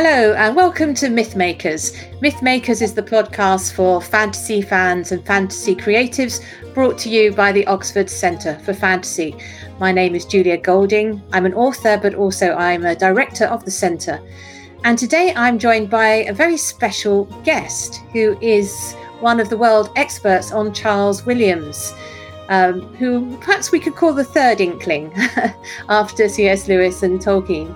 Hello, and welcome to Mythmakers. Mythmakers is the podcast for fantasy fans and fantasy creatives brought to you by the Oxford Centre for Fantasy. My name is Julia Golding. I'm an author, but also I'm a director of the centre. And today I'm joined by a very special guest who is one of the world experts on Charles Williams um, who perhaps we could call the third inkling after C.S. Lewis and Tolkien.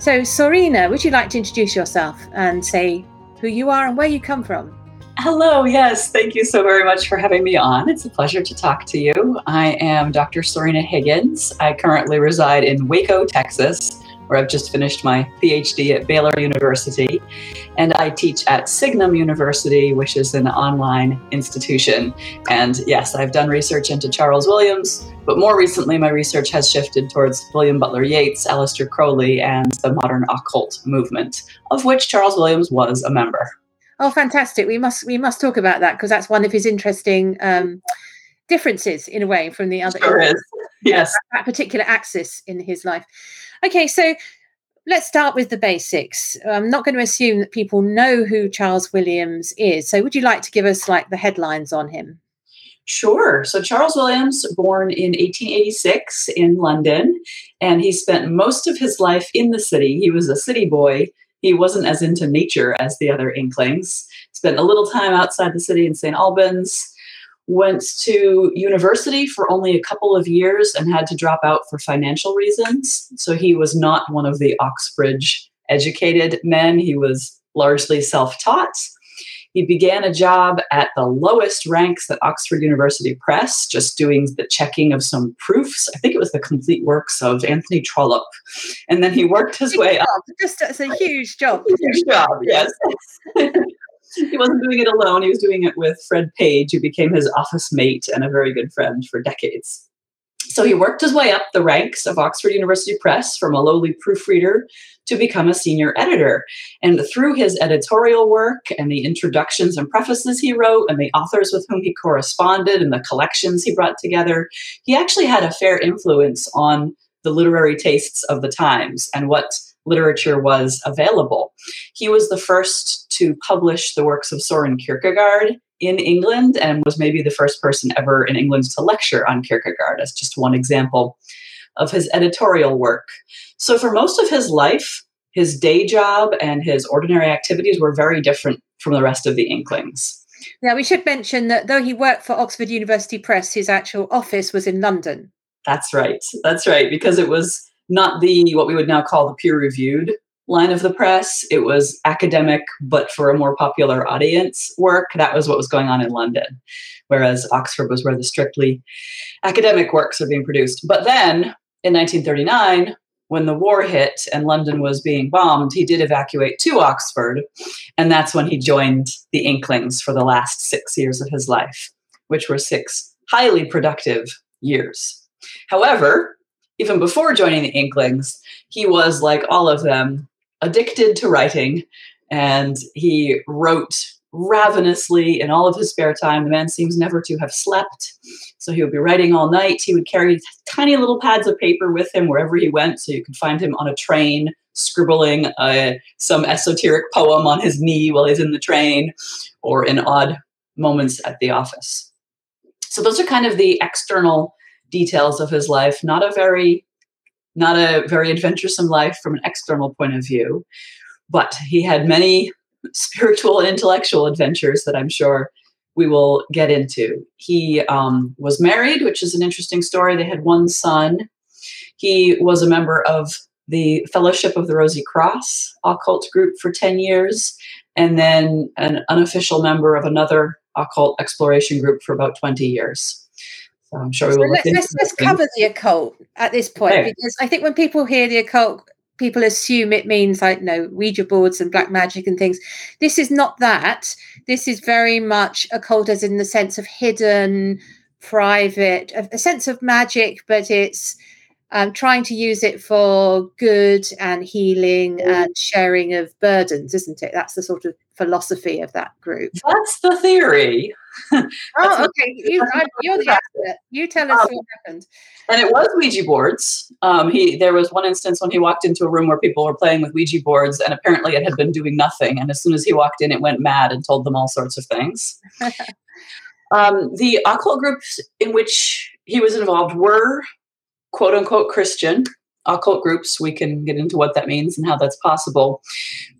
So, Sorina, would you like to introduce yourself and say who you are and where you come from? Hello, yes, thank you so very much for having me on. It's a pleasure to talk to you. I am Dr. Sorina Higgins. I currently reside in Waco, Texas, where I've just finished my PhD at Baylor University. And I teach at Signum University, which is an online institution. And yes, I've done research into Charles Williams, but more recently, my research has shifted towards William Butler Yeats, Aleister Crowley, and the modern occult movement, of which Charles Williams was a member. Oh, fantastic! We must we must talk about that because that's one of his interesting um, differences in a way from the other. Sure is. Yes, that particular axis in his life. Okay, so let's start with the basics. I'm not going to assume that people know who Charles Williams is. So, would you like to give us like the headlines on him? Sure. So, Charles Williams, born in 1886 in London, and he spent most of his life in the city. He was a city boy. He wasn't as into nature as the other Inklings. Spent a little time outside the city in St. Albans went to university for only a couple of years and had to drop out for financial reasons. So he was not one of the Oxbridge educated men. He was largely self taught. He began a job at the lowest ranks at Oxford University Press, just doing the checking of some proofs. I think it was the complete works of Anthony Trollope. And then he worked his way up. Just it's a huge job. Huge job, yes. he wasn't doing it alone. He was doing it with Fred Page, who became his office mate and a very good friend for decades. So he worked his way up the ranks of Oxford University Press from a lowly proofreader to become a senior editor. And through his editorial work and the introductions and prefaces he wrote and the authors with whom he corresponded and the collections he brought together, he actually had a fair influence on the literary tastes of the times and what literature was available. He was the first to publish the works of Soren Kierkegaard in England and was maybe the first person ever in England to lecture on Kierkegaard, as just one example of his editorial work. So, for most of his life, his day job and his ordinary activities were very different from the rest of the Inklings. Now, we should mention that though he worked for Oxford University Press, his actual office was in London. That's right. That's right. Because it was not the what we would now call the peer reviewed line of the press. It was academic, but for a more popular audience work. That was what was going on in London, whereas Oxford was where the strictly academic works are being produced. But then in 1939, when the war hit and London was being bombed, he did evacuate to Oxford. And that's when he joined the Inklings for the last six years of his life, which were six highly productive years. However, even before joining the Inklings, he was like all of them, addicted to writing, and he wrote ravenously in all of his spare time. The man seems never to have slept. So he would be writing all night. He would carry tiny little pads of paper with him wherever he went. So you could find him on a train scribbling uh, some esoteric poem on his knee while he's in the train or in odd moments at the office. So those are kind of the external details of his life. Not a very not a very adventuresome life from an external point of view, but he had many spiritual and intellectual adventures that I'm sure we will get into. He um, was married, which is an interesting story. They had one son. He was a member of the Fellowship of the Rosy Cross occult group for 10 years, and then an unofficial member of another occult exploration group for about 20 years. So I'm sure we will. Let's, let's, let's cover the occult at this point because I think when people hear the occult, people assume it means like no Ouija boards and black magic and things. This is not that. This is very much occult as in the sense of hidden, private, a, a sense of magic, but it's um, trying to use it for good and healing and sharing of burdens, isn't it? That's the sort of philosophy of that group. That's the theory. oh, okay. You, are the expert. You tell us um, what happened. And it was Ouija boards. Um, he there was one instance when he walked into a room where people were playing with Ouija boards, and apparently it had been doing nothing. And as soon as he walked in, it went mad and told them all sorts of things. um, the occult groups in which he was involved were quote unquote Christian occult groups. We can get into what that means and how that's possible.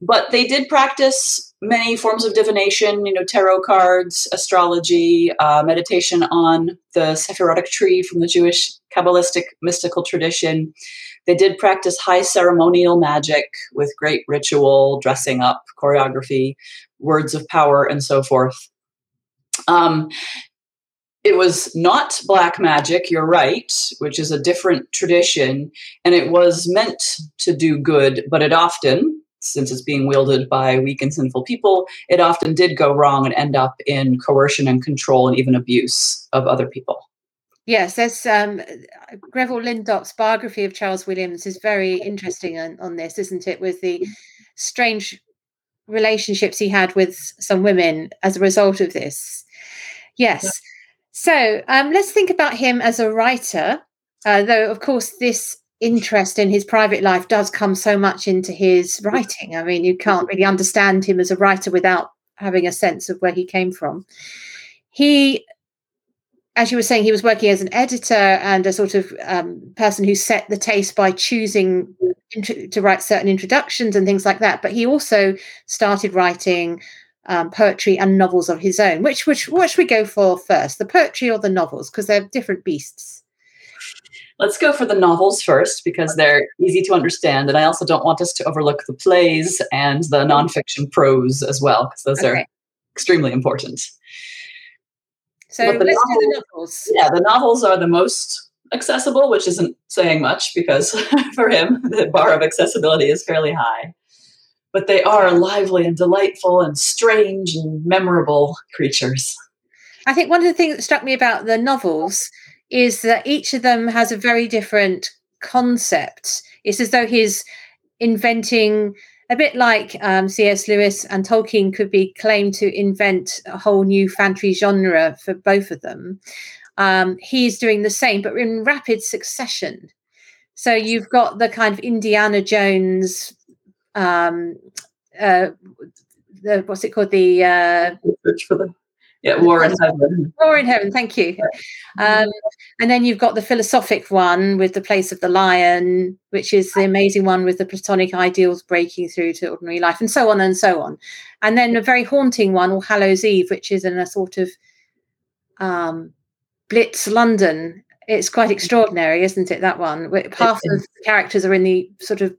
But they did practice many forms of divination, you know, tarot cards, astrology, uh, meditation on the Sephirotic tree from the Jewish Kabbalistic mystical tradition. They did practice high ceremonial magic with great ritual, dressing up, choreography, words of power, and so forth. Um, it was not black magic, you're right, which is a different tradition, and it was meant to do good, but it often, since it's being wielded by weak and sinful people, it often did go wrong and end up in coercion and control and even abuse of other people. Yes, there's um, Grevel Lindop's biography of Charles Williams is very interesting on, on this, isn't it? With the strange relationships he had with some women as a result of this. Yes. So um, let's think about him as a writer, uh, though, of course, this interest in his private life does come so much into his writing. I mean, you can't really understand him as a writer without having a sense of where he came from. He, as you were saying, he was working as an editor and a sort of um, person who set the taste by choosing to write certain introductions and things like that. But he also started writing um, poetry and novels of his own. Which which what should we go for first, the poetry or the novels? Because they're different beasts. Let's go for the novels first because they're easy to understand, and I also don't want us to overlook the plays and the mm-hmm. nonfiction prose as well because those okay. are extremely important. So let's novels, do the novels. Yeah, the novels are the most accessible, which isn't saying much because for him the bar of accessibility is fairly high but they are lively and delightful and strange and memorable creatures. I think one of the things that struck me about the novels is that each of them has a very different concept. It's as though he's inventing a bit like um, C.S. Lewis and Tolkien could be claimed to invent a whole new fantasy genre for both of them. Um, he's doing the same, but in rapid succession. So you've got the kind of Indiana Jones um, uh, the what's it called the uh, for the yeah war in heaven. War in heaven thank you. Um, and then you've got the philosophic one with the place of the lion which is the amazing one with the platonic ideals breaking through to ordinary life and so on and so on. And then a very haunting one all hallows eve which is in a sort of um, blitz london. It's quite extraordinary isn't it that one? Half of the characters are in the sort of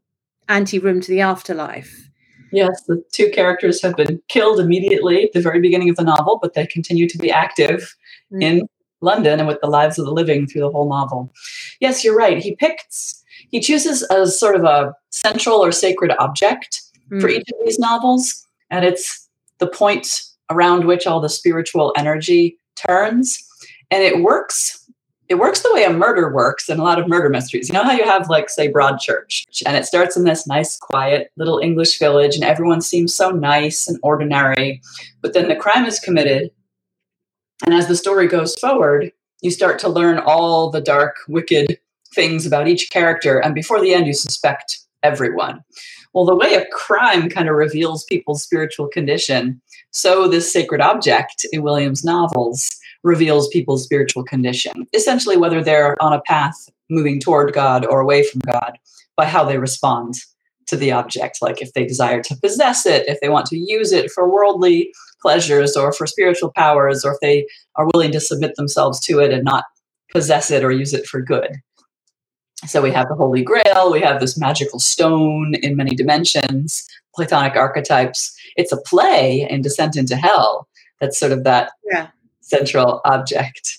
anti room to the afterlife. Yes, the two characters have been killed immediately at the very beginning of the novel, but they continue to be active mm. in London and with the lives of the living through the whole novel. Yes, you're right. He picks, he chooses as sort of a central or sacred object mm. for each of these novels, and it's the point around which all the spiritual energy turns. And it works it works the way a murder works in a lot of murder mysteries. You know how you have, like, say, Broadchurch, and it starts in this nice, quiet little English village, and everyone seems so nice and ordinary. But then the crime is committed, and as the story goes forward, you start to learn all the dark, wicked things about each character, and before the end, you suspect everyone. Well, the way a crime kind of reveals people's spiritual condition, so this sacred object in Williams' novels reveals people's spiritual condition. Essentially, whether they're on a path moving toward God or away from God by how they respond to the object. Like if they desire to possess it, if they want to use it for worldly pleasures or for spiritual powers, or if they are willing to submit themselves to it and not possess it or use it for good. So we have the Holy Grail, we have this magical stone in many dimensions, Platonic archetypes. It's a play in Descent into Hell that's sort of that yeah. Central object.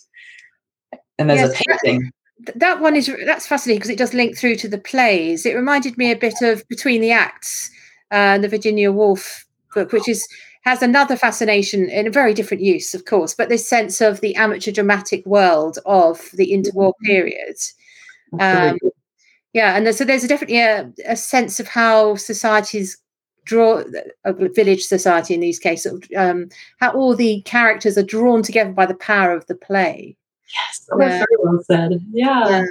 And there's yes, a painting. That, that one is that's fascinating because it does link through to the plays. It reminded me a bit of Between the Acts, uh, the Virginia Woolf book, which is has another fascination in a very different use, of course, but this sense of the amateur dramatic world of the interwar mm-hmm. period. Um, yeah, and so there's definitely a, a, sense of how societies draw a village society in these cases, um, how all the characters are drawn together by the power of the play. Yes, that's very well said. Yeah. yeah.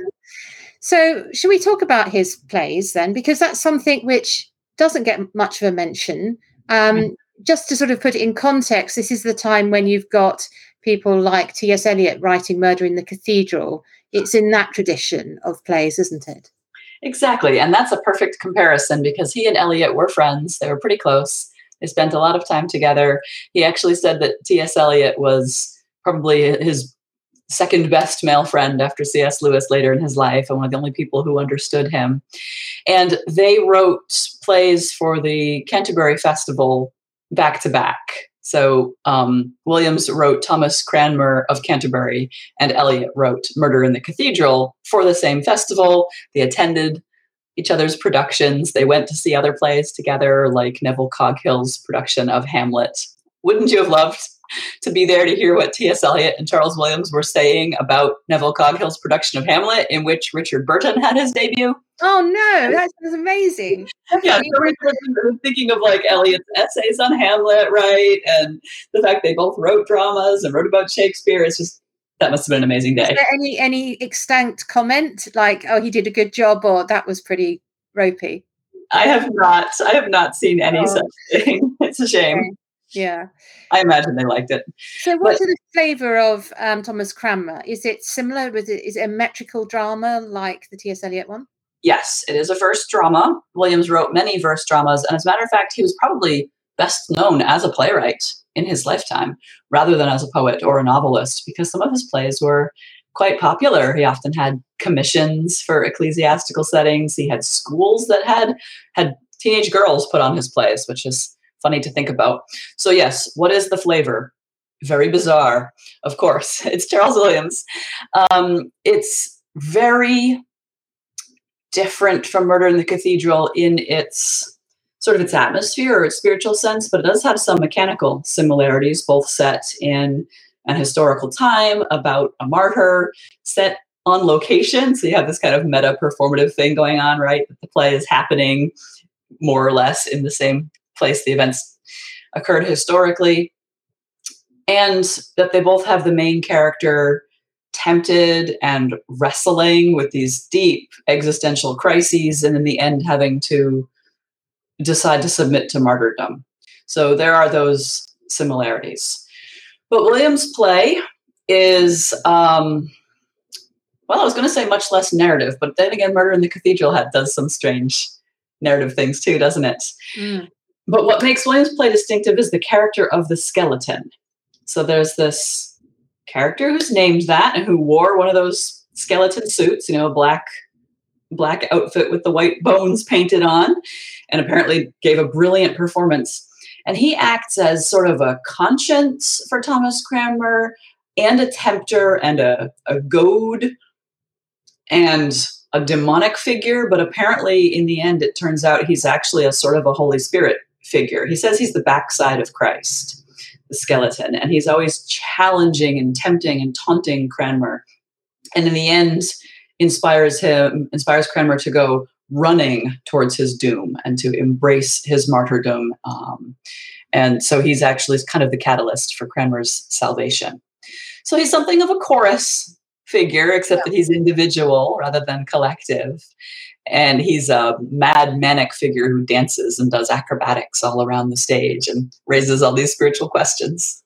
So, should we talk about his plays then? Because that's something which doesn't get much of a mention. Um, mm just to sort of put it in context, this is the time when you've got people like T.S. Eliot writing Murder in the Cathedral. It's in that tradition of plays, isn't it? Exactly. And that's a perfect comparison because he and Eliot were friends. They were pretty close. They spent a lot of time together. He actually said that T.S. Eliot was probably his second best male friend after C.S. Lewis later in his life and one of the only people who understood him. And they wrote plays for the Canterbury Festival back to back. So um, Williams wrote Thomas Cranmer of Canterbury, and Eliot wrote Murder in the Cathedral for the same festival. They attended each other's productions. They went to see other plays together, like Neville Coghill's production of Hamlet. Wouldn't you have loved to be there to hear what T.S. Eliot and Charles Williams were saying about Neville Coghill's production of Hamlet, in which Richard Burton had his debut. Oh no, that was amazing. yeah, so thinking of like Eliot's essays on Hamlet, right? And the fact they both wrote dramas and wrote about Shakespeare. It's just that must have been an amazing day. Is there any any extant comment like, "Oh, he did a good job," or "That was pretty ropey"? I have not. I have not seen any oh. such thing. It's a shame. Yeah. I imagine they liked it. So, what's but, the flavour of um, Thomas Cranmer? Is it similar? Was it, is it a metrical drama like the T.S. Eliot one? Yes, it is a verse drama. Williams wrote many verse dramas, and as a matter of fact, he was probably best known as a playwright in his lifetime rather than as a poet or a novelist because some of his plays were quite popular. He often had commissions for ecclesiastical settings. He had schools that had had teenage girls put on his plays, which is funny to think about. So, yes, what is the flavor? Very bizarre, of course. It's Charles Williams. Um, it's very different from Murder in the Cathedral in its sort of its atmosphere or its spiritual sense, but it does have some mechanical similarities, both set in an historical time about a martyr, set on location. So you have this kind of meta performative thing going on, right? The play is happening more or less in the same place the events occurred historically, and that they both have the main character tempted and wrestling with these deep existential crises, and in the end, having to decide to submit to martyrdom. So there are those similarities. But Williams' play is, um, well, I was going to say much less narrative, but then again, Murder in the Cathedral had, does some strange narrative things too, doesn't it? Mm. But what makes Williams' play distinctive is the character of the skeleton. So there's this character who's named that and who wore one of those skeleton suits, you know, a black black outfit with the white bones painted on, and apparently gave a brilliant performance. And he acts as sort of a conscience for Thomas Cranmer and a tempter and a, a goad and a demonic figure, but apparently in the end it turns out he's actually a sort of a Holy Spirit figure. He says he's the backside of Christ, the skeleton, and he's always challenging and tempting and taunting Cranmer. And in the end, inspires him, inspires Cranmer to go running towards his doom and to embrace his martyrdom. Um, and so he's actually kind of the catalyst for Cranmer's salvation. So he's something of a chorus figure, except yeah. that he's individual rather than collective and he's a mad manic figure who dances and does acrobatics all around the stage and raises all these spiritual questions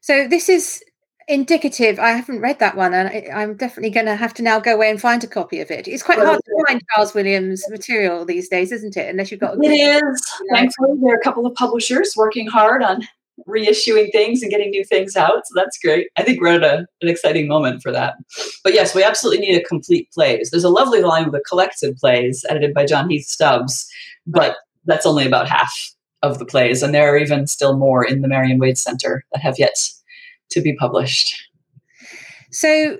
so this is indicative. I haven't read that one, and I, am definitely going to have to now go away and find a copy of it. It's quite hard to find Charles Williams material these days, isn't it? Unless you've got. A it is. Thankfully, there are a couple of publishers working hard on reissuing things and getting new things out. So that's great. I think we're at a, an exciting moment for that. But yes, we absolutely need a complete plays. There's a lovely volume of the collected plays edited by John Heath Stubbs, but that's only about half of the plays. And there are even still more in the Marion Wade Center that have yet to be published. So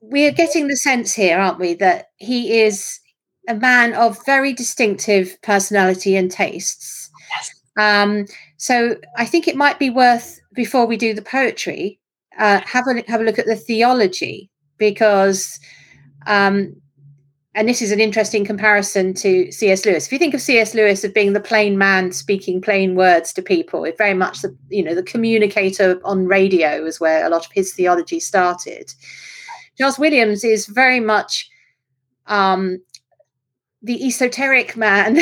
we're getting the sense here, aren't we, that he is a man of very distinctive personality and tastes. Yes. Um, so I think it might be worth before we do the poetry, uh, have a have a look at the theology because, um, and this is an interesting comparison to C.S. Lewis. If you think of C.S. Lewis as being the plain man speaking plain words to people, it very much the you know the communicator on radio is where a lot of his theology started. Charles Williams is very much um, the esoteric man,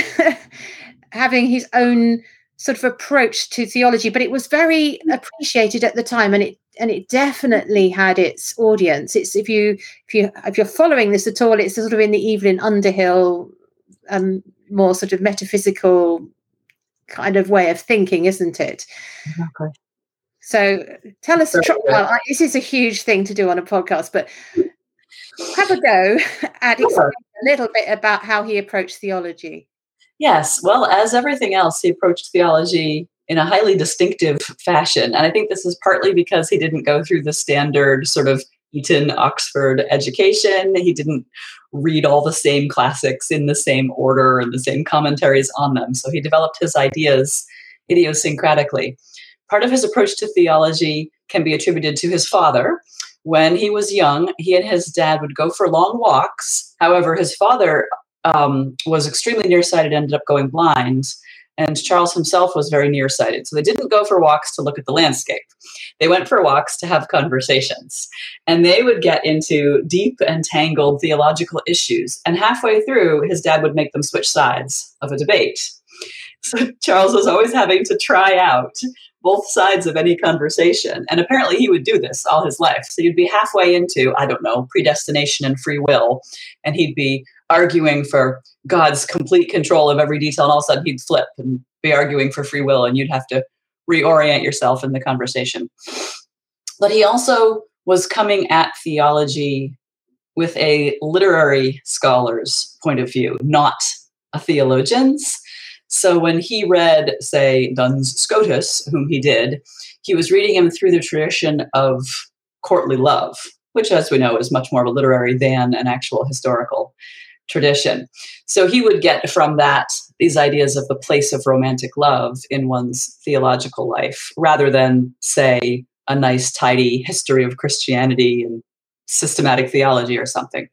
having his own sort of approach to theology, but it was very appreciated at the time, and it and it definitely had its audience. It's if you if you if you're following this at all, it's sort of in the Evelyn Underhill, um, more sort of metaphysical kind of way of thinking, isn't it? Exactly. So tell us, well, this is a huge thing to do on a podcast, but have a go at explaining a little bit about how he approached theology. Yes. Well, as everything else, he approached theology in a highly distinctive fashion. And I think this is partly because he didn't go through the standard sort of Eton Oxford education. He didn't read all the same classics in the same order and the same commentaries on them. So he developed his ideas idiosyncratically. Part of his approach to theology can be attributed to his father. When he was young, he and his dad would go for long walks. However, his father um, was extremely nearsighted, ended up going blind. And Charles himself was very nearsighted. So they didn't go for walks to look at the landscape. They went for walks to have conversations. And they would get into deep and tangled theological issues. And halfway through, his dad would make them switch sides of a debate. So Charles was always having to try out both sides of any conversation. And apparently he would do this all his life. So you'd be halfway into, I don't know, predestination and free will, and he'd be arguing for God's complete control of every detail, and all of a sudden he'd flip and be arguing for free will, and you'd have to reorient yourself in the conversation. But he also was coming at theology with a literary scholar's point of view, not a theologian's. So when he read, say, Duns Scotus, whom he did, he was reading him through the tradition of courtly love, which, as we know, is much more of a literary than an actual historical tradition. So he would get from that these ideas of the place of romantic love in one's theological life, rather than, say, a nice, tidy history of Christianity and systematic theology or something.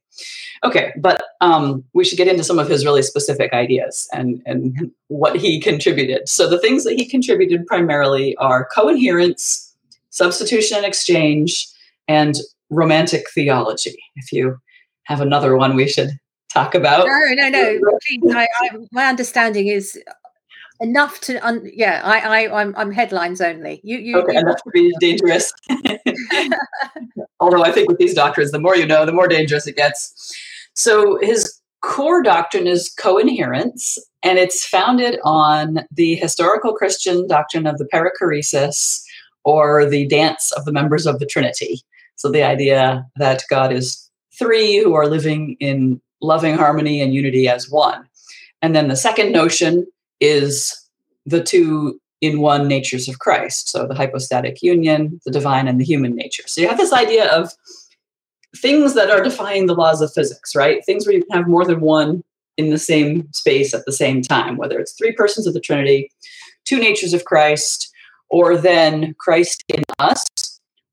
Okay, but um, we should get into some of his really specific ideas and, and what he contributed. So the things that he contributed primarily are co-inherence, substitution and exchange, and romantic theology. If you have another one, we should talk about. No, no, no. I, I, my understanding is enough to un- yeah i i i'm, I'm headlines only you you okay you, enough to be dangerous although i think with these doctrines the more you know the more dangerous it gets so his core doctrine is co-inherence and it's founded on the historical christian doctrine of the perichoresis or the dance of the members of the trinity so the idea that god is three who are living in loving harmony and unity as one. And then the second notion is the two in one natures of Christ. So the hypostatic union, the divine and the human nature. So you have this idea of things that are defying the laws of physics, right? Things where you can have more than one in the same space at the same time, whether it's three persons of the Trinity, two natures of Christ, or then Christ in us,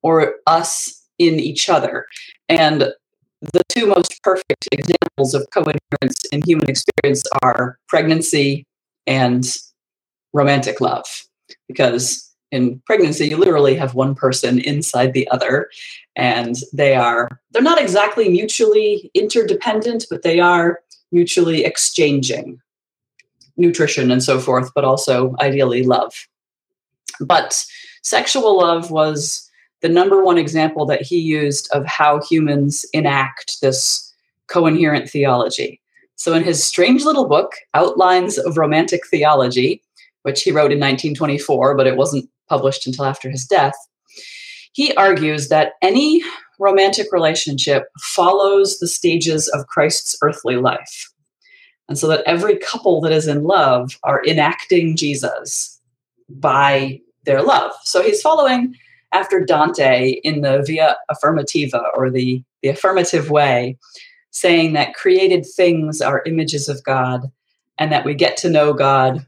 or us in each other. And the two most perfect examples of coherence in human experience are pregnancy and romantic love. Because in pregnancy, you literally have one person inside the other, and they are, they're not exactly mutually interdependent, but they are mutually exchanging nutrition and so forth, but also ideally love. But sexual love was the number one example that he used of how humans enact this co-inherent theology. So, in his strange little book, Outlines of Romantic Theology, which he wrote in 1924, but it wasn't published until after his death, he argues that any romantic relationship follows the stages of Christ's earthly life. And so that every couple that is in love are enacting Jesus by their love. So he's following after Dante in the via affirmativa or the, the affirmative way, saying that created things are images of God and that we get to know God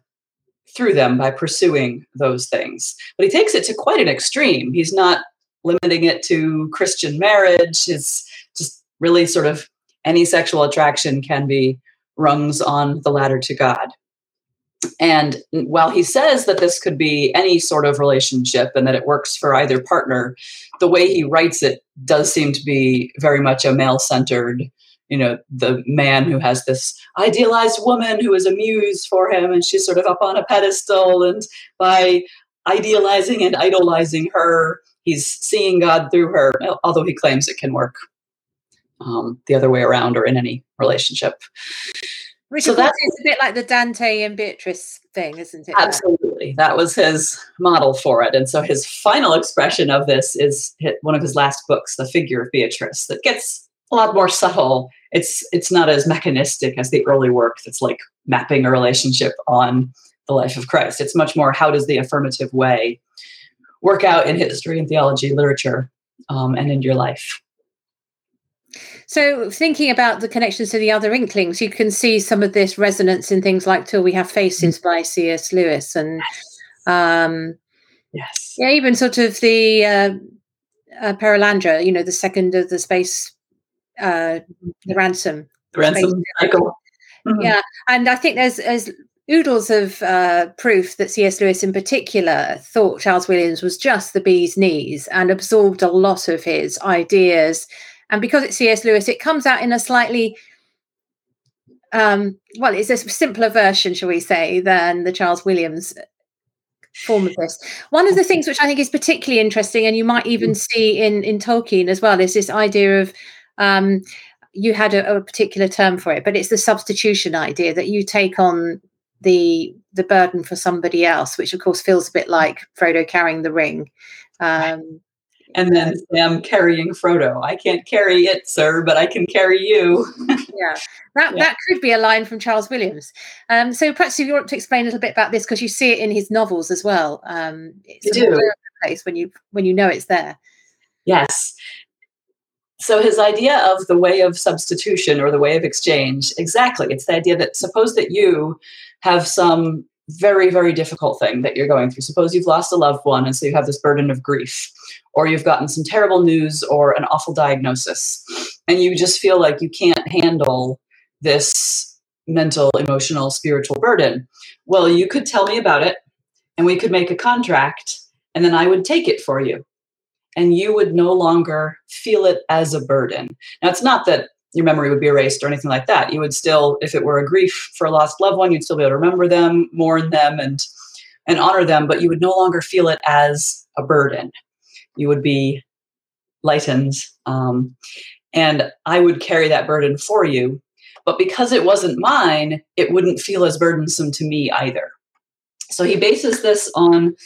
through them by pursuing those things. But he takes it to quite an extreme. He's not limiting it to Christian marriage. It's just really sort of any sexual attraction can be rungs on the ladder to God. And while he says that this could be any sort of relationship and that it works for either partner, the way he writes it does seem to be very much a male centered, you know, the man who has this idealized woman who is a muse for him and she's sort of up on a pedestal. And by idealizing and idolizing her, he's seeing God through her, although he claims it can work um, the other way around or in any relationship. Which so that's a bit like the Dante and Beatrice thing, isn't it? Absolutely. That was his model for it. And so his final expression of this is one of his last books, The Figure of Beatrice, that gets a lot more subtle. It's it's not as mechanistic as the early work that's like mapping a relationship on the life of Christ. It's much more how does the affirmative way work out in history and theology, literature, um, and in your life. So, thinking about the connections to the other Inklings, you can see some of this resonance in things like "Till We Have Faces" mm. by C.S. Lewis, and um, yes, yeah, even sort of the uh, uh, Perelandra, you know, the second of the space, uh, the ransom, the ransom cycle. Mm-hmm. Yeah, and I think there's, there's oodles of uh, proof that C.S. Lewis, in particular, thought Charles Williams was just the bee's knees and absorbed a lot of his ideas. And because it's C.S. Lewis, it comes out in a slightly um, well, it's a simpler version, shall we say, than the Charles Williams form of this. One of the things which I think is particularly interesting, and you might even see in in Tolkien as well, is this idea of um, you had a, a, particular term for it, but it's the substitution idea that you take on the the burden for somebody else, which of course feels a bit like Frodo carrying the ring. Um, and then Sam carrying Frodo. I can't carry it, sir, but I can carry you. yeah, that yeah. that could be a line from Charles Williams. Um, so perhaps if you want to explain a little bit about this, because you see it in his novels as well. Um, it's you do. place when you when you know it's there. Yes. So his idea of the way of substitution or the way of exchange, exactly. It's the idea that suppose that you have some very, very difficult thing that you're going through. Suppose you've lost a loved one, and so you have this burden of grief, or you've gotten some terrible news or an awful diagnosis, and you just feel like you can't handle this mental, emotional, spiritual burden. Well, you could tell me about it, and we could make a contract, and then I would take it for you. And you would no longer feel it as a burden. Now, it's not that your memory would be erased or anything like that. You would still, if it were a grief for a lost loved one, you'd still be able to remember them, mourn them, and and honor them, but you would no longer feel it as a burden. You would be lightened, um, and I would carry that burden for you. But because it wasn't mine, it wouldn't feel as burdensome to me either. So he bases this on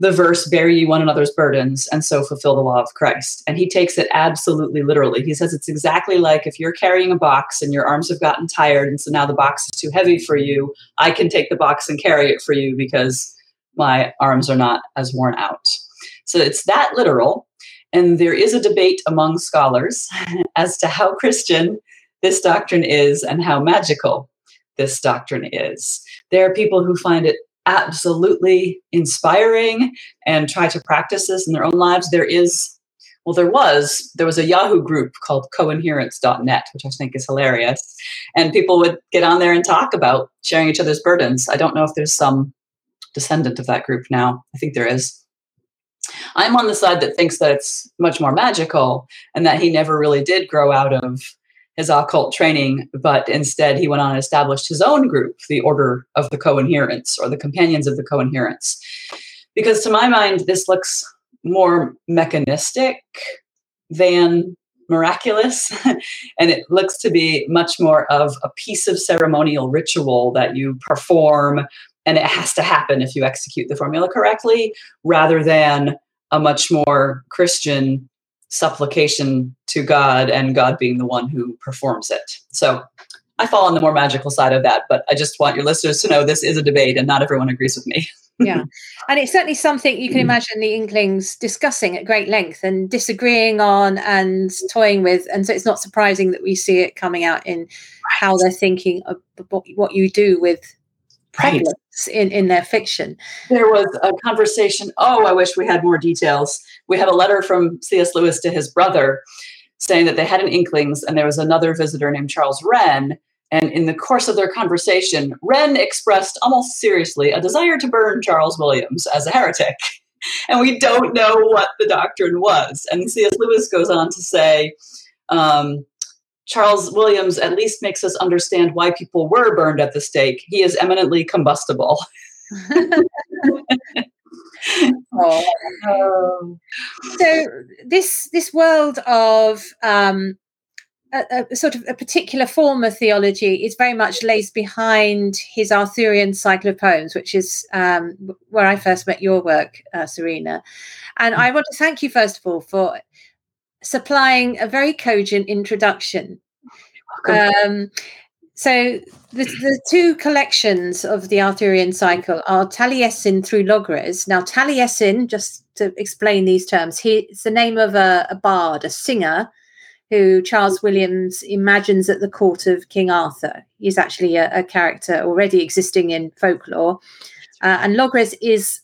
the verse, bear ye one another's burdens, and so fulfill the law of Christ. And he takes it absolutely literally. He says it's exactly like if you're carrying a box and your arms have gotten tired, and so now the box is too heavy for you, I can take the box and carry it for you because my arms are not as worn out. So it's that literal. And there is a debate among scholars as to how Christian this doctrine is and how magical this doctrine is. There are people who find it absolutely inspiring and try to practice this in their own lives. There is, well, there was, there was a Yahoo group called coinherence.net, which I think is hilarious. And people would get on there and talk about sharing each other's burdens. I don't know if there's some descendant of that group now. I think there is. I'm on the side that thinks that it's much more magical and that he never really did grow out of his occult training, but instead he went on and established his own group, the Order of the Co-inherence or the Companions of the Co-inherence. Because to my mind, this looks more mechanistic than miraculous. and it looks to be much more of a piece of ceremonial ritual that you perform, and it has to happen if you execute the formula correctly, rather than a much more Christian supplication to God and God being the one who performs it. So I fall on the more magical side of that, but I just want your listeners to know this is a debate and not everyone agrees with me. yeah. And it's certainly something you can imagine the Inklings discussing at great length and disagreeing on and toying with. And so it's not surprising that we see it coming out in how they're thinking of what you do with right. In, in their fiction. There was a conversation. Oh, I wish we had more details. We have a letter from C.S. Lewis to his brother saying that they had an Inklings and there was another visitor named Charles Wrenn. And in the course of their conversation, Wrenn expressed almost seriously a desire to burn Charles Williams as a heretic. and we don't know what the doctrine was. And C.S. Lewis goes on to say, um, Charles Williams at least makes us understand why people were burned at the stake. He is eminently combustible. oh. So this this world of um, a, a, sort of a particular form of theology is very much lays behind his Arthurian cycle of poems, which is um, where I first met your work, uh, Serena. And I want to thank you first of all for supplying a very cogent introduction. Um, so the, the, two collections of the Arthurian cycle are Taliesin through Logres. Now, Taliesin, just to explain these terms, he, it's the name of a, a bard, a singer, who Charles Williams imagines at the court of King Arthur. He's actually a, a character already existing in folklore. Uh, and Logres is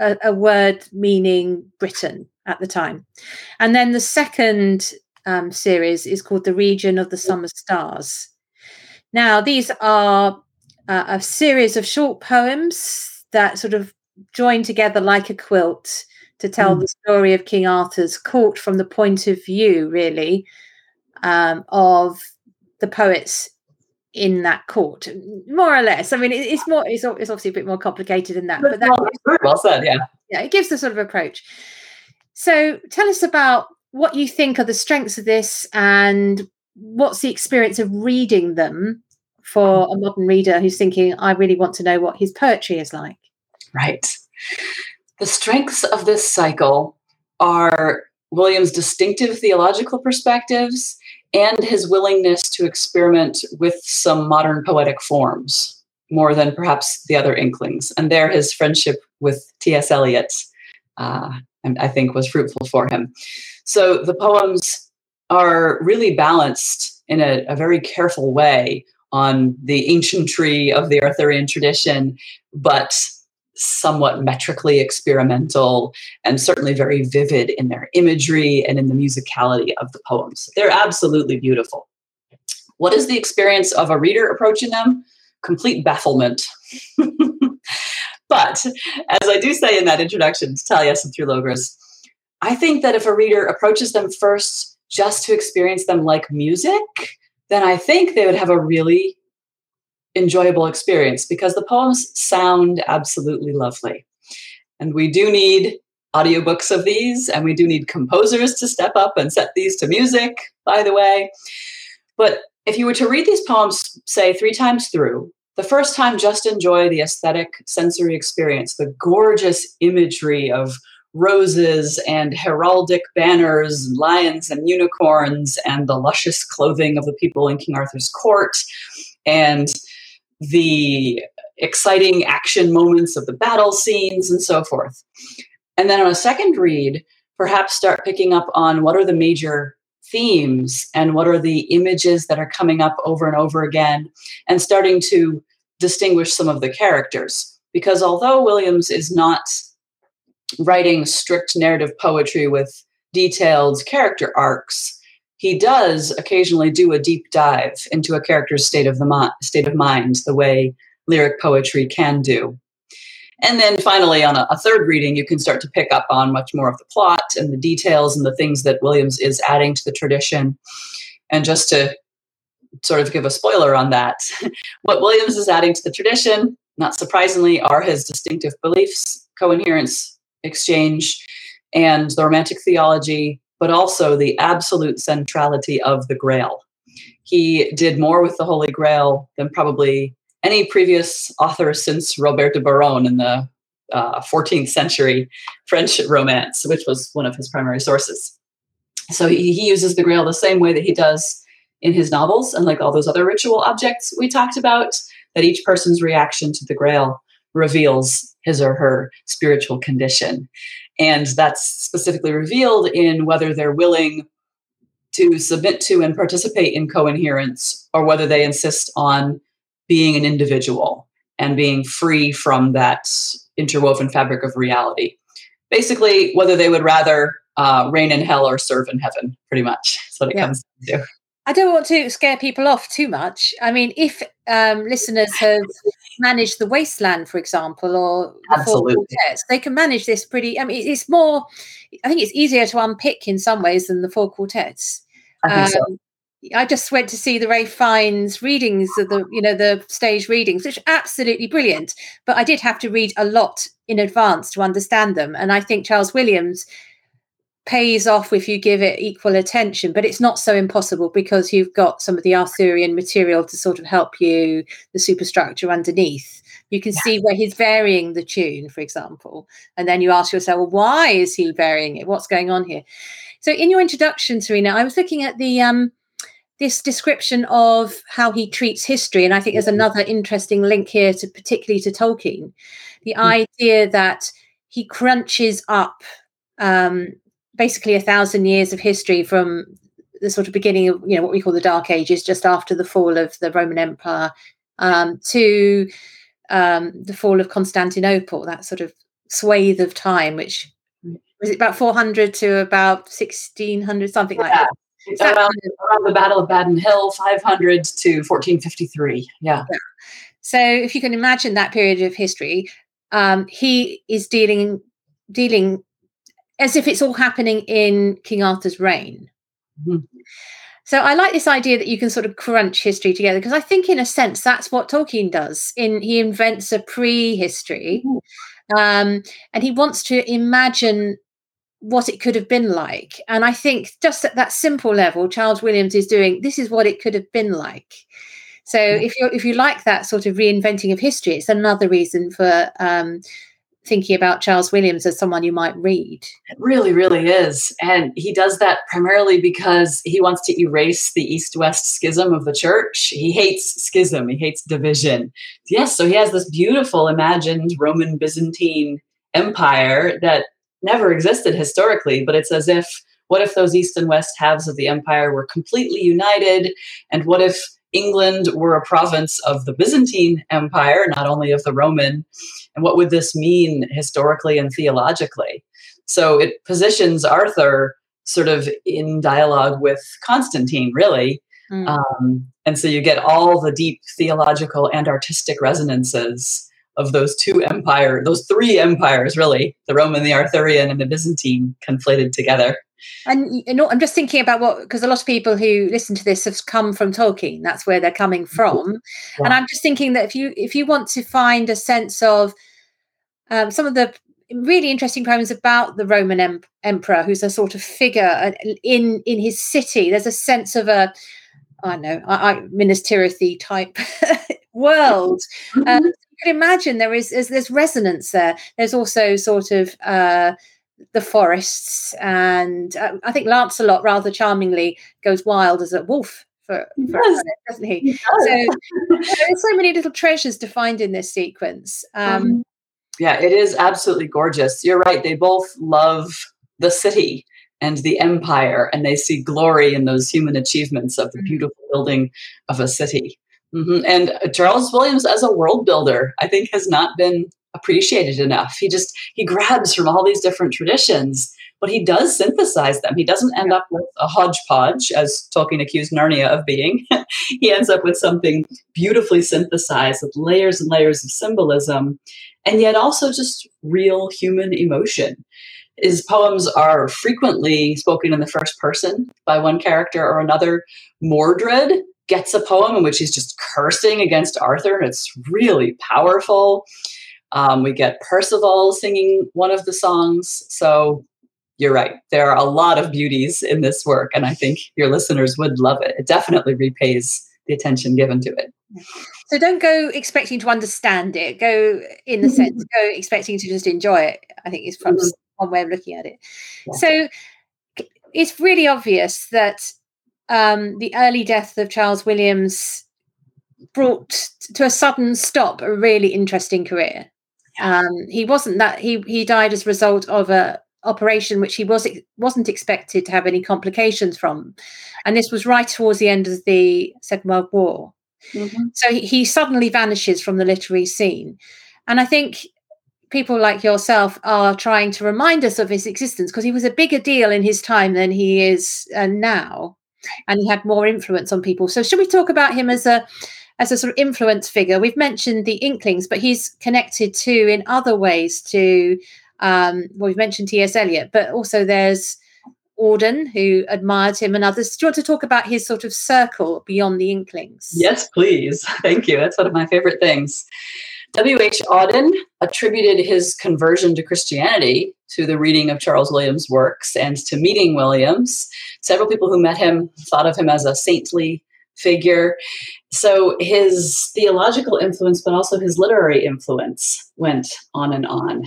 a, a, word meaning Britain at the time. And then the second um, series is called The Region of the Summer Stars. Now, these are uh, a series of short poems that sort of join together like a quilt to tell mm. the story of King Arthur's court from the point of view, really, um, of the poets in that court, more or less. I mean, it's more, it's, it's obviously a bit more complicated than that, but that, well said, yeah. Yeah, it gives the sort of approach. So tell us about what you think are the strengths of this and what's the experience of reading them for a modern reader who's thinking, I really want to know what his poetry is like. Right. The strengths of this cycle are William's distinctive theological perspectives and his willingness to experiment with some modern poetic forms more than perhaps the other Inklings. And there, his friendship with T.S. Eliot uh, I think was fruitful for him. So the poems are really balanced in a, a very careful way on the ancient tree of the Arthurian tradition, but somewhat metrically experimental and certainly very vivid in their imagery and in the musicality of the poems. They're absolutely beautiful. What is the experience of a reader approaching them? Complete bafflement. But as I do say in that introduction to Taliesin through Logres, I think that if a reader approaches them first just to experience them like music, then I think they would have a really enjoyable experience because the poems sound absolutely lovely. And we do need audiobooks of these, and we do need composers to step up and set these to music, by the way. But if you were to read these poems, say, three times through, the first time, just enjoy the aesthetic sensory experience, the gorgeous imagery of roses and heraldic banners, and lions and unicorns, and the luscious clothing of the people in King Arthur's court, and the exciting action moments of the battle scenes, and so forth. And then on a second read, perhaps start picking up on what are the major themes and what are the images that are coming up over and over again, and starting to distinguish some of the characters. Because although Williams is not writing strict narrative poetry with detailed character arcs, he does occasionally do a deep dive into a character's state of the state of mind, the way lyric poetry can do. And then finally, on a, a, third reading, you can start to pick up on much more of the plot and the details and the things that Williams is adding to the tradition. And just to sort of give a spoiler on that. what Williams is adding to the tradition, not surprisingly, are his distinctive beliefs, co-inherence, exchange, and the romantic theology, but also the absolute centrality of the Grail. He did more with the Holy Grail than probably any previous author since Robert de Boron in the uh, 14th century French romance, which was one of his primary sources. So he, he uses the Grail the same way that he does in his novels, and like all those other ritual objects we talked about, that each person's reaction to the Grail reveals his or her spiritual condition. And that's specifically revealed in whether they're willing to submit to and participate in co-inherence or whether they insist on being an individual and being free from that interwoven fabric of reality. Basically, whether they would rather uh, reign in hell or serve in heaven, pretty much. That's what it yeah. comes to. I don't want to scare people off too much. I mean, if um, listeners have managed the Wasteland, for example, or the Quartets, they can manage this pretty. I mean, it's more. I think it's easier to unpick in some ways than the Four Quartets. I, um, so. I just went to see the Ralph Fiennes readings of the, you know, the stage readings, which are absolutely brilliant. But I did have to read a lot in advance to understand them, and I think Charles Williams pays off if you give it equal attention, but it's not so impossible because you've got some of the Arthurian material to sort of help you, the superstructure underneath. You can yeah. see where he's varying the tune, for example. And then you ask yourself, well, why is he varying it? What's going on here? So in your introduction, Serena, I was looking at the um, this description of how he treats history, and I think there's mm-hmm. another interesting link here to particularly to Tolkien, the mm-hmm. idea that he crunches up um, basically a thousand years of history from the sort of beginning of you know what we call the Dark Ages, just after the fall of the Roman Empire, um, to um, the fall of Constantinople. That sort of swathe of time, which was it about 400 to about 1600, something like that. Around, around, the Battle of Badon Hill, 500 to 1453. Yeah. yeah. So if you can imagine that period of history, um, he is dealing dealing as if it's all happening in King Arthur's reign. Mm-hmm. So I like this idea that you can sort of crunch history together because I think, in a sense, that's what Tolkien does. In he invents a pre-history, um, and he wants to imagine what it could have been like. And I think just at that simple level, Charles Williams is doing this is what it could have been like. So if you if you like that sort of reinventing of history, it's another reason for um, thinking about Charles Williams as someone you might read. It really, really is. And he does that primarily because he wants to erase the east west schism of the church. He hates schism, he hates division. Yes, so he has this beautiful imagined Roman Byzantine empire that never existed historically, but it's as if what if those east and west halves of the empire were completely united? And what if England were a province of the Byzantine Empire, not only of the Roman? And what would this mean historically and theologically? So it positions Arthur sort of in dialogue with Constantine, really. Mm. Um, and so you get all the deep theological and artistic resonances of those two empires, those three empires, really the Roman, the Arthurian, and the Byzantine conflated together. And you know, I'm just thinking about what because a lot of people who listen to this have come from Tolkien. That's where they're coming from. Yeah. And I'm just thinking that if you if you want to find a sense of um, some of the really interesting poems about the Roman em- emperor, who's a sort of figure in in his city, there's a sense of a I don't know I, I Minas Tirith type world. Um, you can imagine there is, is there's resonance there. There's also sort of uh, the forests, and uh, I think Lancelot rather charmingly goes wild as a wolf for, for yes. doesn't he? he does. So there's so many little treasures to find in this sequence. Um, um, yeah, it is absolutely gorgeous. You're right. They both love the city and the empire, and they see glory in those human achievements of the mm. beautiful building of a city. Mm-hmm. And Charles Williams, as a world builder, I think has not been appreciated enough. He just he grabs from all these different traditions, but he does synthesize them. He doesn't end up with a hodgepodge, as Tolkien accused Narnia of being. he ends up with something beautifully synthesized with layers and layers of symbolism, and yet also just real human emotion. His poems are frequently spoken in the first person by one character or another. Mordred gets a poem in which he's just cursing against Arthur, and it's really powerful. Um, we get Percival singing one of the songs. So you're right. There are a lot of beauties in this work, and I think your listeners would love it. It definitely repays the attention given to it. So don't go expecting to understand it. Go in the sense, go expecting to just enjoy it. I think is from mm-hmm. one way of looking at it. Yeah. So it's really obvious that um, the early death of Charles Williams brought to a sudden stop a really interesting career. Um, he wasn't that he he died as a result of a operation which he was wasn't expected to have any complications from, and this was right towards the end of the Second World War. Mm-hmm. So he, he suddenly vanishes from the literary scene, and I think people like yourself are trying to remind us of his existence because he was a bigger deal in his time than he is uh, now. And he had more influence on people. So should we talk about him as a as a sort of influence figure. We've mentioned the inklings but he's connected too in other ways to um, well we've mentioned ts eliot but also there's auden who admired him and others. Do you want to talk about his sort of circle beyond the inklings? Yes please. Thank you. That's one of my favorite things. W.H. Auden attributed his conversion to Christianity to the reading of Charles Williams' works and to meeting Williams. Several people who met him thought of him as a saintly figure. So his theological influence, but also his literary influence, went on and on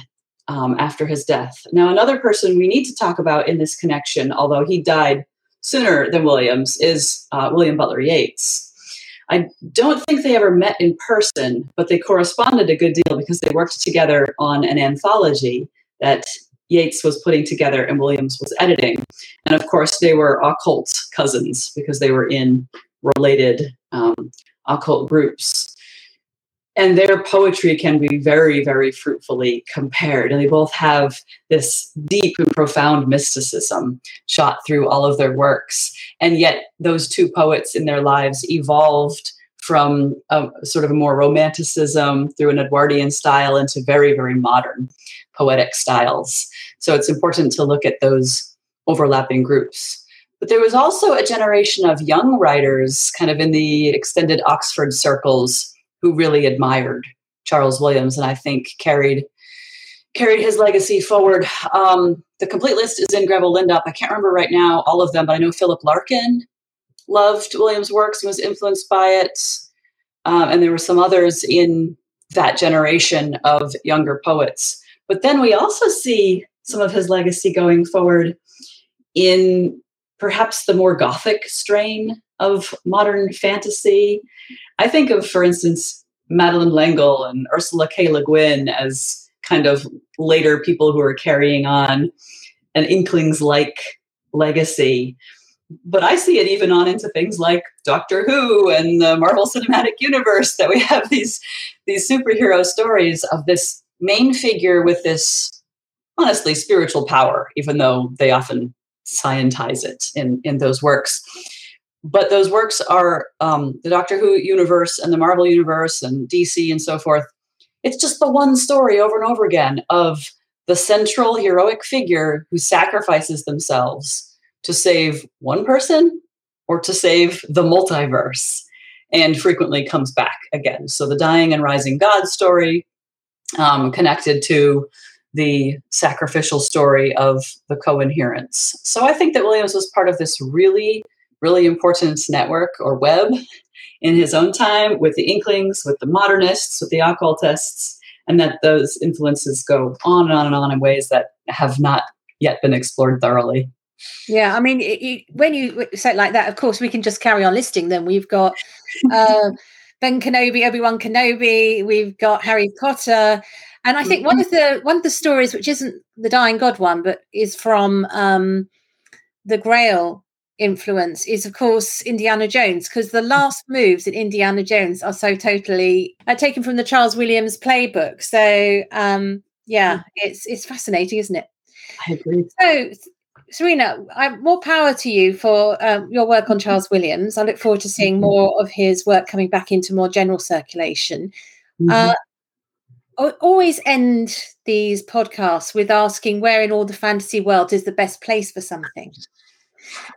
um, after his death. Now, another person we need to talk about in this connection, although he died sooner than Williams, is uh, William Butler Yeats. I don't think they ever met in person, but they corresponded a good deal because they worked together on an anthology that Yeats was putting together and Williams was editing. And of course, they were occult cousins because they were in related um, occult groups. And their poetry can be very, very fruitfully compared. And they both have this deep and profound mysticism shot through all of their works. And yet, those two poets in their lives evolved from a sort of a more romanticism through an Edwardian style into very, very modern poetic styles. So it's important to look at those overlapping groups. But there was also a generation of young writers, kind of in the extended Oxford circles, who really admired Charles Williams and I think carried carried his legacy forward. Um, the complete list is in Grevel Lindop. I can't remember right now all of them, but I know Philip Larkin loved Williams' works and was influenced by it. Um, and there were some others in that generation of younger poets. But then we also see some of his legacy going forward in perhaps the more gothic strain of modern fantasy. I think of, for instance, Madeleine L'Engle and Ursula K. Le Guin as kind of later people who are carrying on an Inklings like legacy. But I see it even on into things like Doctor Who and the Marvel Cinematic Universe that we have these these superhero stories of this main figure with this honestly spiritual power, even though they often scientize it in, in those works. But those works are um, the Doctor Who universe and the Marvel universe and DC and so forth. It's just the one story over and over again of the central heroic figure who sacrifices themselves to save one person or to save the multiverse and frequently comes back again. So the dying and rising God story um, connected to the sacrificial story of the co-inherence. So I think that Williams was part of this really, really important network or web in his own time with the Inklings, with the modernists, with the occultists, and that those influences go on and on and on in ways that have not yet been explored thoroughly. Yeah, I mean, it, it, when you say it like that, of course, we can just carry on listing them. We've got uh, Ben Kenobi, Obi Wan Kenobi, we've got Harry Potter, and I think one of the one of the stories, which isn't the Dying God one, but is from um, the Grail influence, is of course Indiana Jones, because the last moves in Indiana Jones are so totally uh, taken from the Charles Williams playbook. So um, yeah, mm. it's it's fascinating, isn't it? I agree. So Serena, I, more power to you for um, your work on Charles Williams. I look forward to seeing more of his work coming back into more general circulation. Mm-hmm. Uh, I always end these podcasts with asking where in all the fantasy world is the best place for something.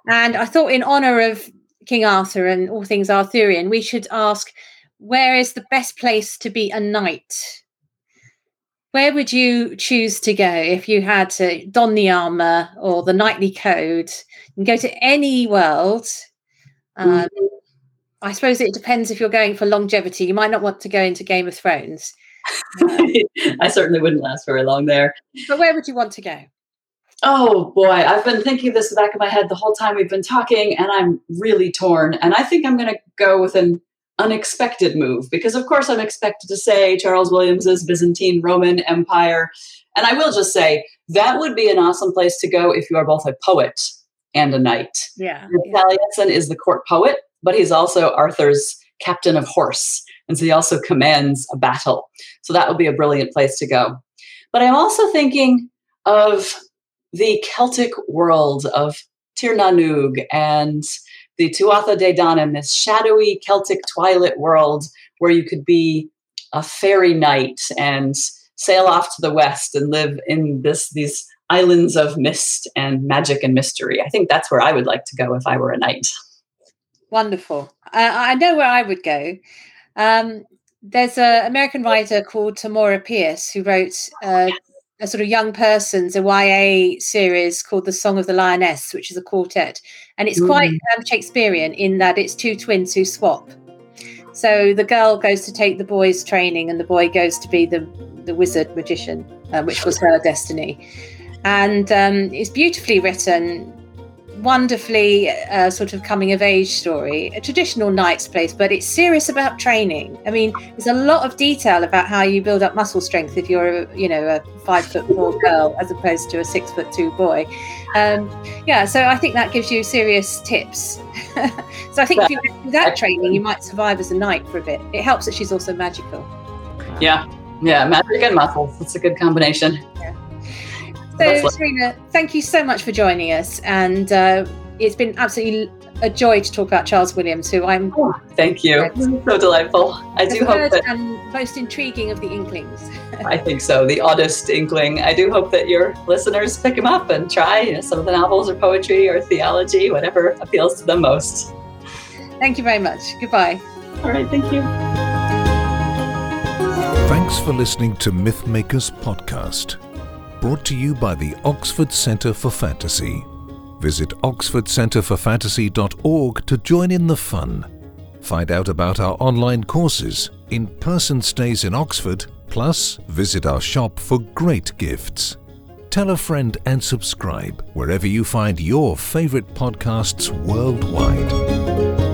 And I thought, in honor of King Arthur and all things Arthurian, we should ask where is the best place to be a knight? where would you choose to go if you had to don the armor or the knightly code and go to any world? Um, mm-hmm. I suppose it depends if you're going for longevity. You might not want to go into Game of Thrones. I certainly wouldn't last very long there. But where would you want to go? Oh boy, I've been thinking this in the back of my head the whole time we've been talking, and I'm really torn. And I think I'm going to go with an unexpected move because of course I'm expected to say Charles Williams's Byzantine Roman Empire and I will just say that would be an awesome place to go if you are both a poet and a knight. Yeah. Taliesin is the court poet, but he's also Arthur's captain of horse. And so he also commands a battle. So that would be a brilliant place to go. But I'm also thinking of the Celtic world of Tir na nOg and the Tuatha De Danann, this shadowy Celtic twilight world where you could be a fairy knight and sail off to the west and live in this these islands of mist and magic and mystery. I think that's where I would like to go if I were a knight. Wonderful. Uh, I know where I would go. Um, there's an American writer called Tamora Pierce who wrote uh, a sort of young person's a YA series called The Song of the Lioness, which is a quartet, and it's quite mm. um, Shakespearean in that it's two twins who swap. So the girl goes to take the boy's training, and the boy goes to be the the wizard magician, uh, which was her destiny. And um, it's beautifully written wonderfully uh, sort of coming of age story, a traditional knight's place, but it's serious about training. I mean, there's a lot of detail about how you build up muscle strength if you're, a, you know, a five foot four girl as opposed to a six foot two boy. Um, yeah, so I think that gives you serious tips. so I think if you do that training, you might survive as a knight for a bit. It helps that she's also magical. Yeah, yeah, magic and muscles. It's a good combination. Yeah. So, Serena, thank you so much for joining us. And uh, it's been absolutely a joy to talk about Charles Williams, who I'm. Oh, thank you. So delightful. I do hope that. And most intriguing of the Inklings. I think so. The oddest Inkling. I do hope that your listeners pick him up and try you know, some of the novels or poetry or theology, whatever appeals to them most. Thank you very much. Goodbye. All right. Thank you. Thanks for listening to Mythmakers Podcast brought to you by the Oxford Centre for Fantasy. Visit oxfordcentreforfantasy.org to join in the fun. Find out about our online courses, in person stays in Oxford, plus visit our shop for great gifts. Tell a friend and subscribe wherever you find your favourite podcasts worldwide.